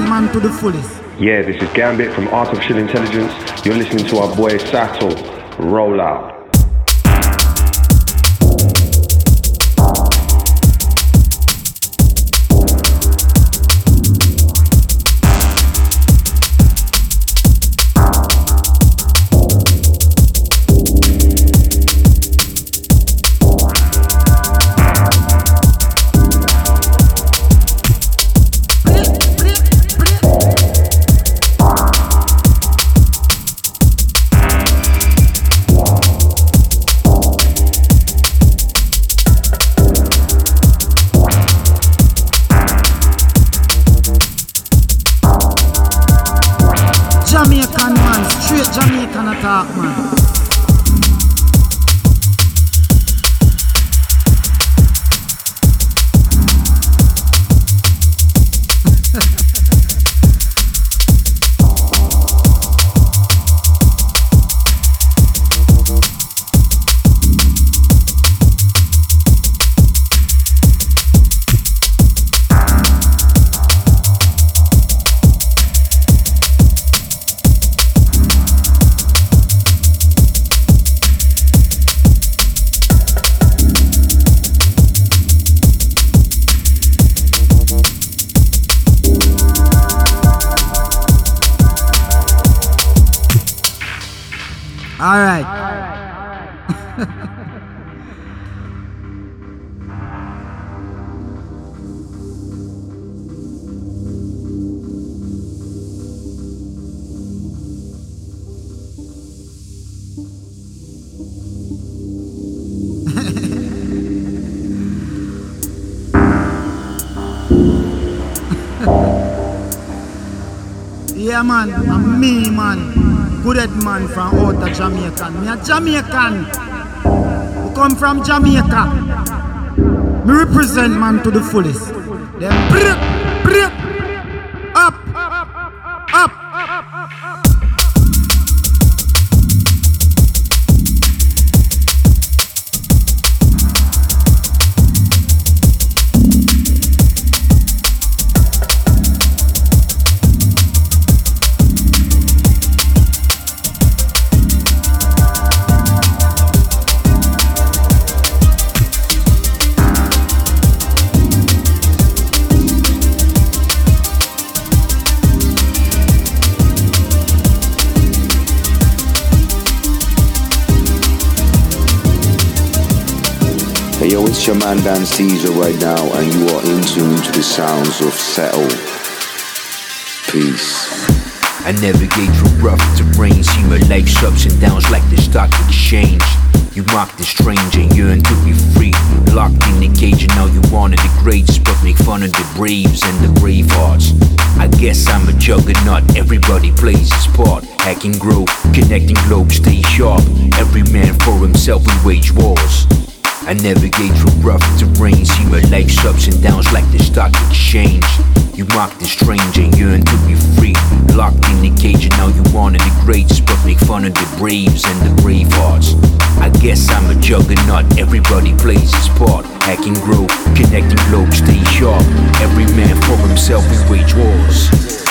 Man to the fullest. Yeah, this is Gambit from Artificial Intelligence. You're listening to our boy Sato. Roll out. Man. Man from out of Jamaica. Me a Jamaican. We come from Jamaica. Me represent man to the fullest. Then man Dan Caesar right now, and you are in tune to the sounds of Settle. Peace. I navigate through rough terrain, see my life's ups and downs like the stock exchange. You mock the strange and yearn to be free. Locked in the cage and now you wanted the greats, but make fun of the braves and the brave hearts. I guess I'm a juggernaut, everybody plays his part. Hacking grow, connecting globes, stay sharp. Every man for himself, we wage wars. I navigate through rough terrain, see my life's ups and downs like the stock exchange. You mock the strange and yearn to be free. Locked in the cage and now you wanted the greats, but make fun of the braves and the brave hearts. I guess I'm a juggernaut, everybody plays his part. Hacking grow, connecting globes, stay sharp. Every man for himself, we wage wars.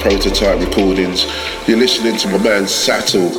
Prototype Recordings. You're listening to my man Sattel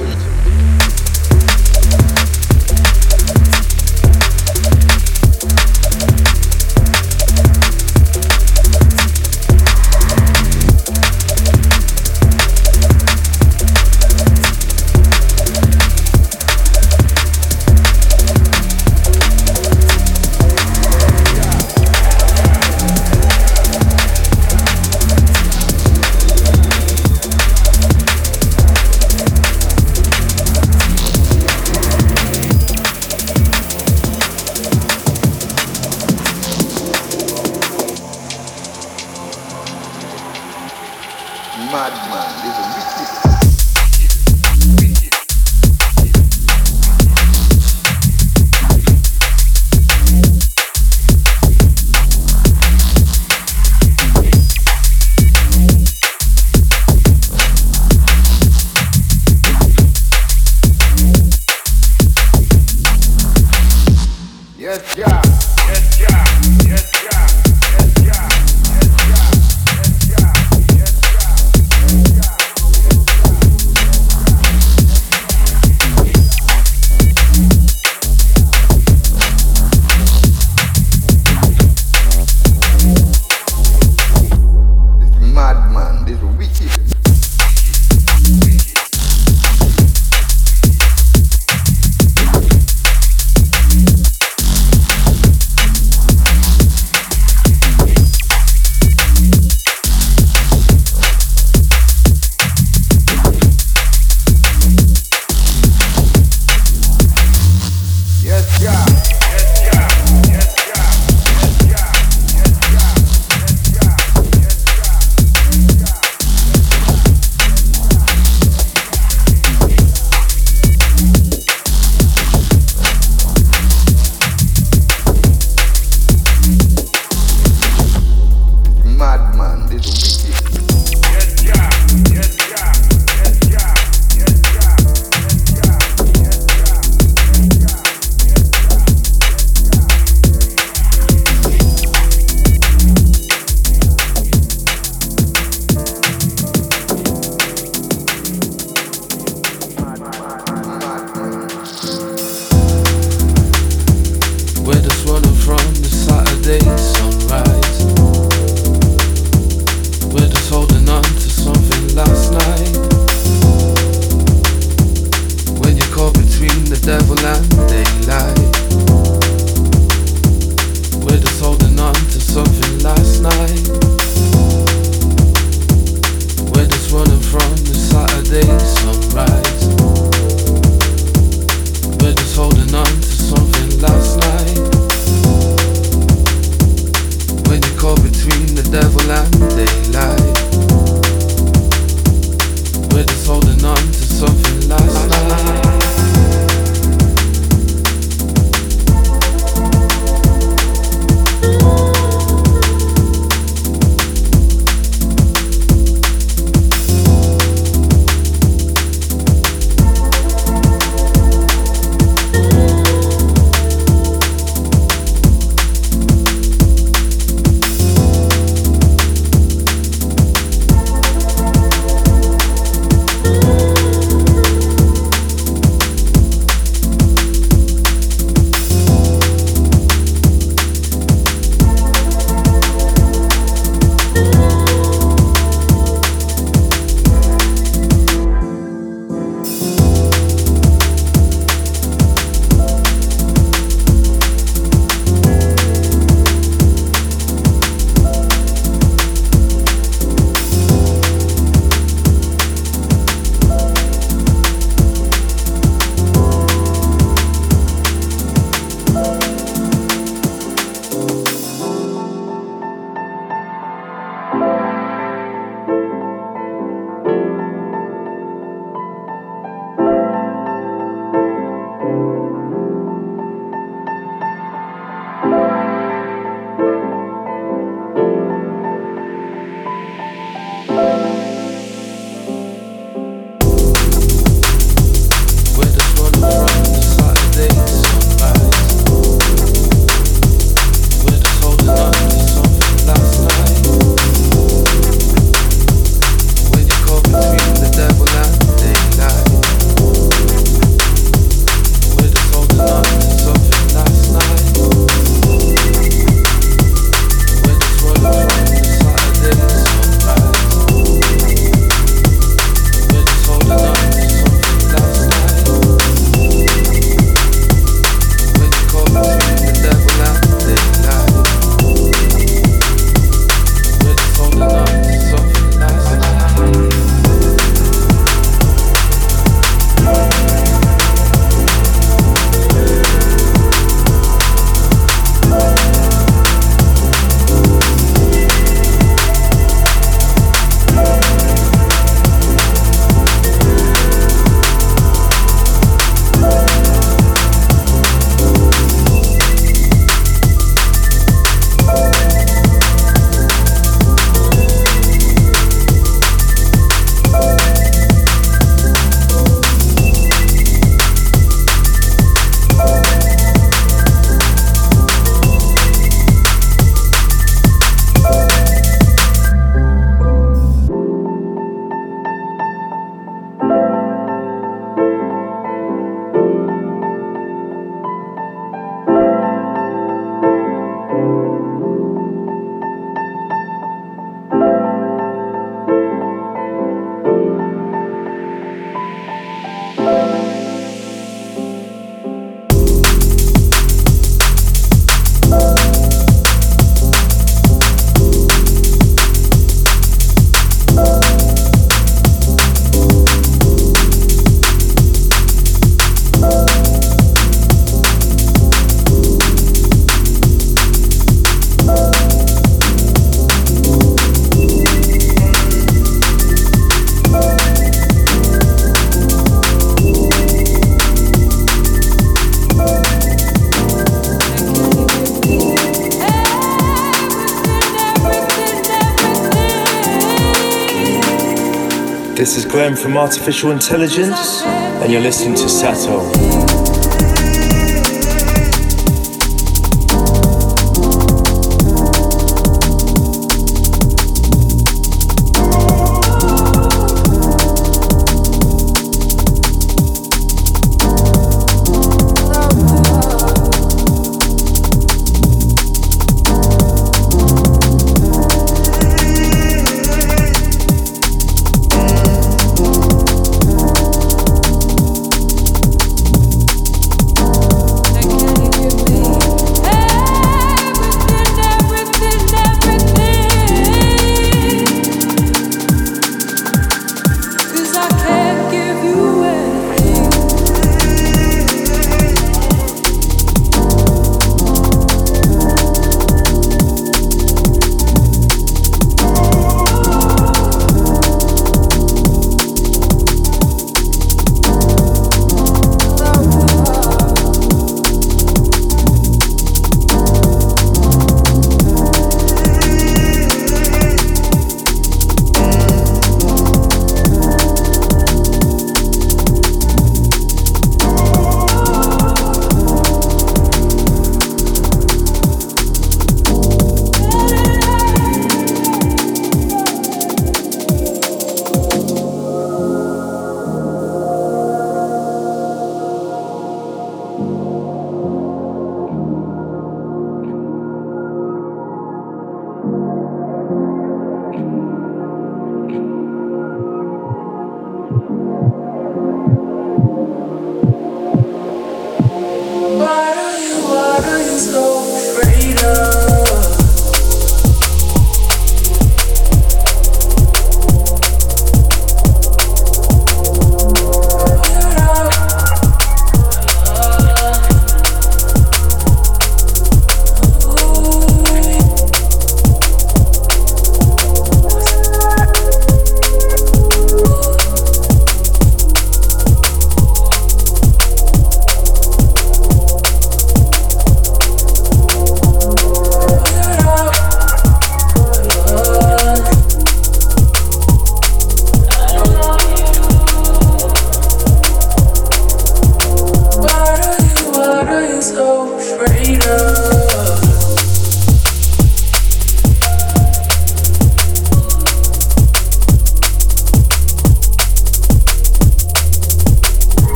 from Artificial Intelligence, and you're listening to Sato.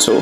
Sounds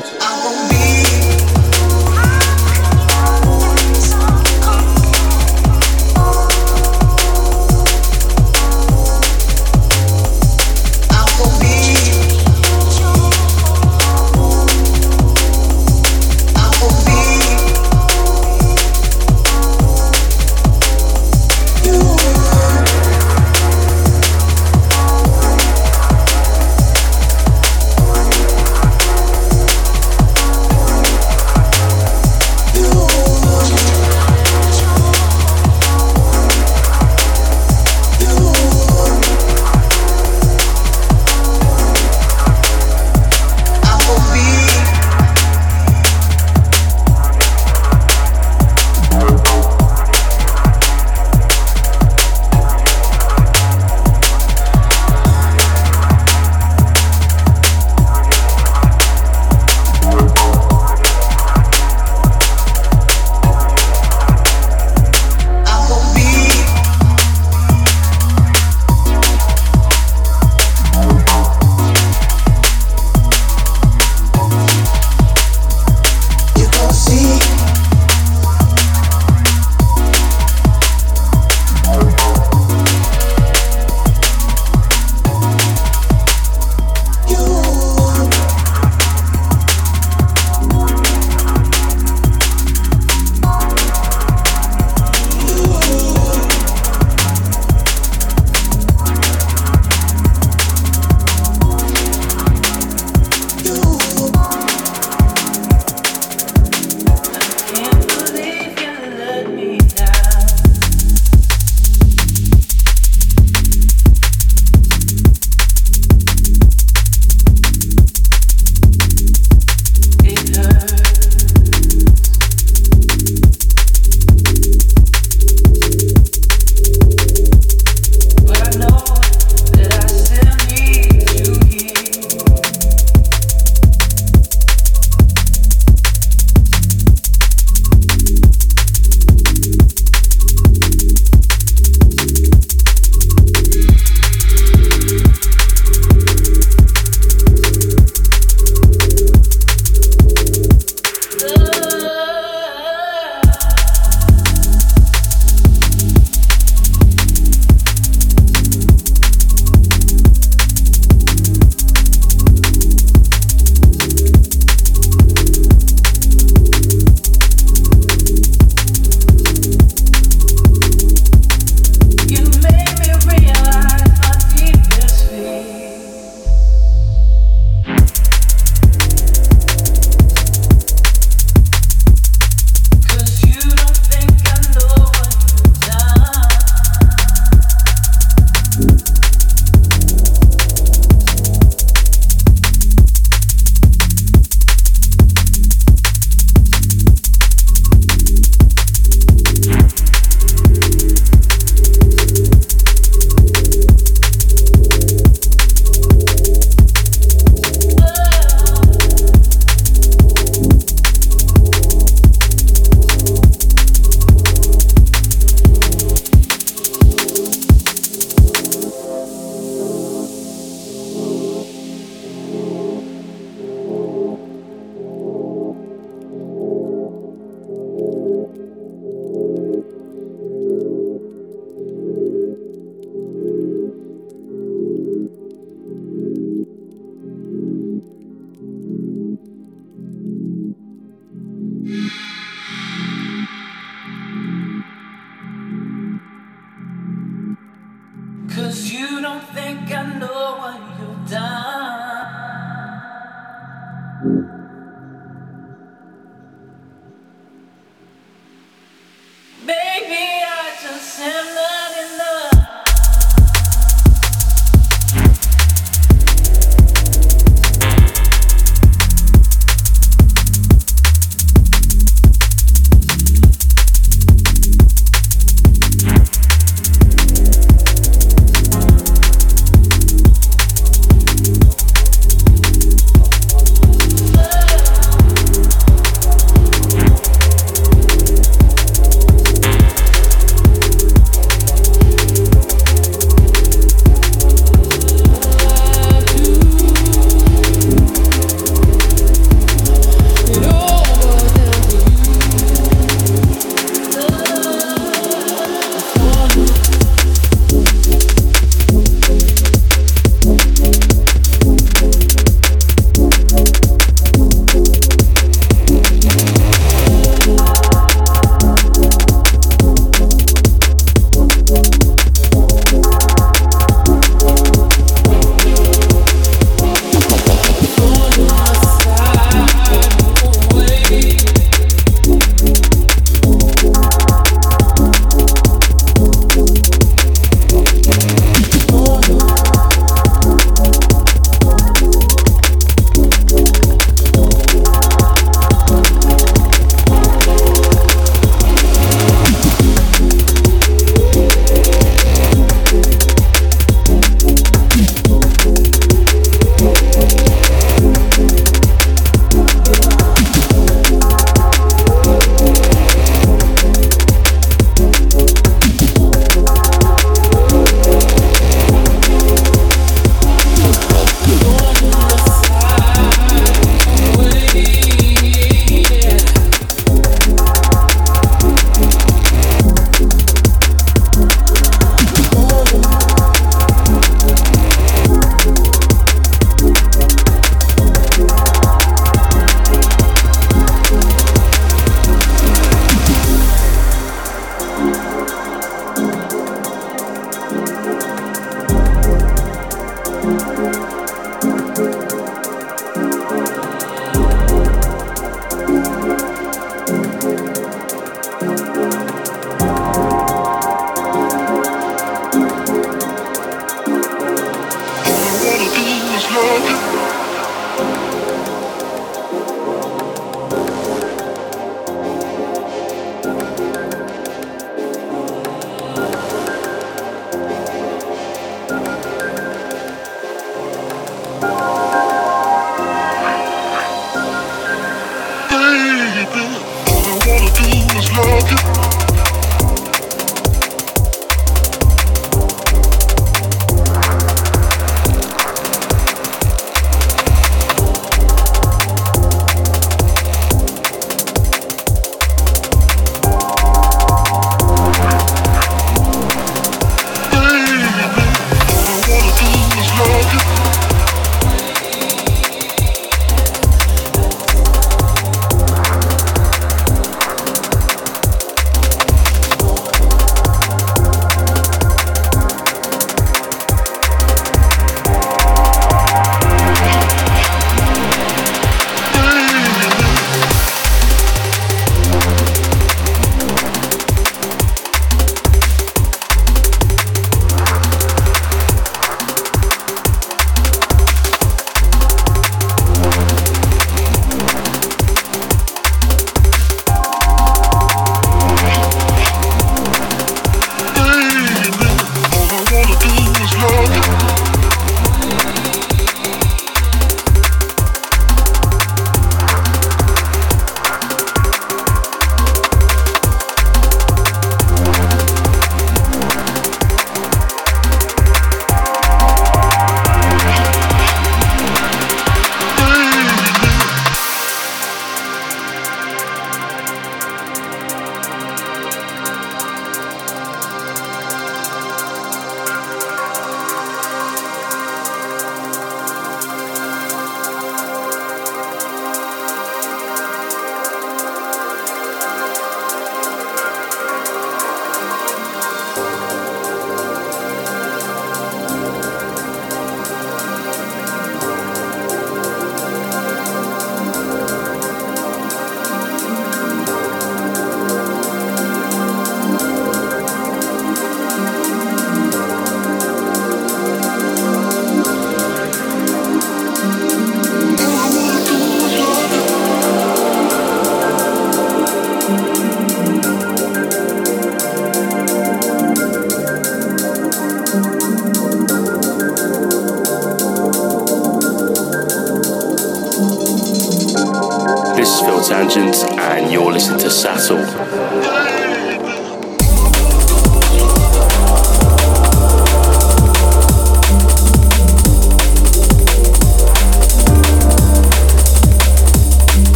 And you're listening to Sattel.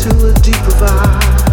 Through the dark, all in all.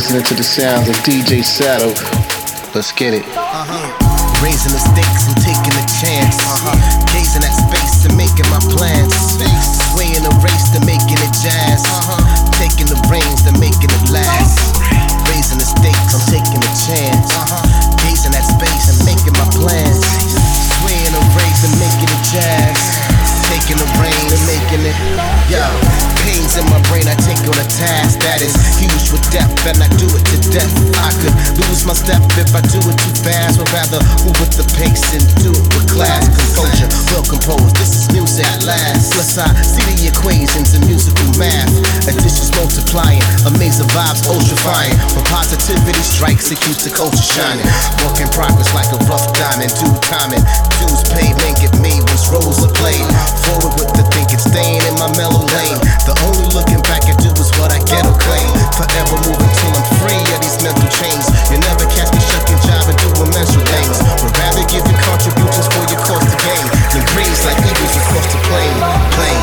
Listening to the sounds of DJ Saddle. Let's get it. Uh-huh. Raising the stakes and taking a chance. Uh-huh. Gazing at space and making my plans. Swaying the race to making it jazz. Uh-huh. Taking the reins to making it last. Raising the stakes, I'm taking a chance. Uh-huh. Gazing at space and making my plans. Swaying the race and making it jazz taking the rain and making it. Yo, pains in my brain, I take on a task that is huge with depth, and I do it to death. I could lose my step if I do it too fast, but rather move with the pace and do it with class, composure, well composed. This is music at last. Plus, I see the equations in musical math. Additions multiplying, amazing vibes ultrafying. When positivity strikes, it keeps the culture shining. Work in progress like a rough diamond, due timing. Dues paid, men get made once roles are played forward with the thinking, staying in my mellow lane. The only looking back I do is what I ghetto claim. Forever moving till I'm free of these mental chains. You never catch me shucking, jiving, doing mental things. Would rather give you contributions for your cost to gain. Than greens like eagles across the plain. Plain.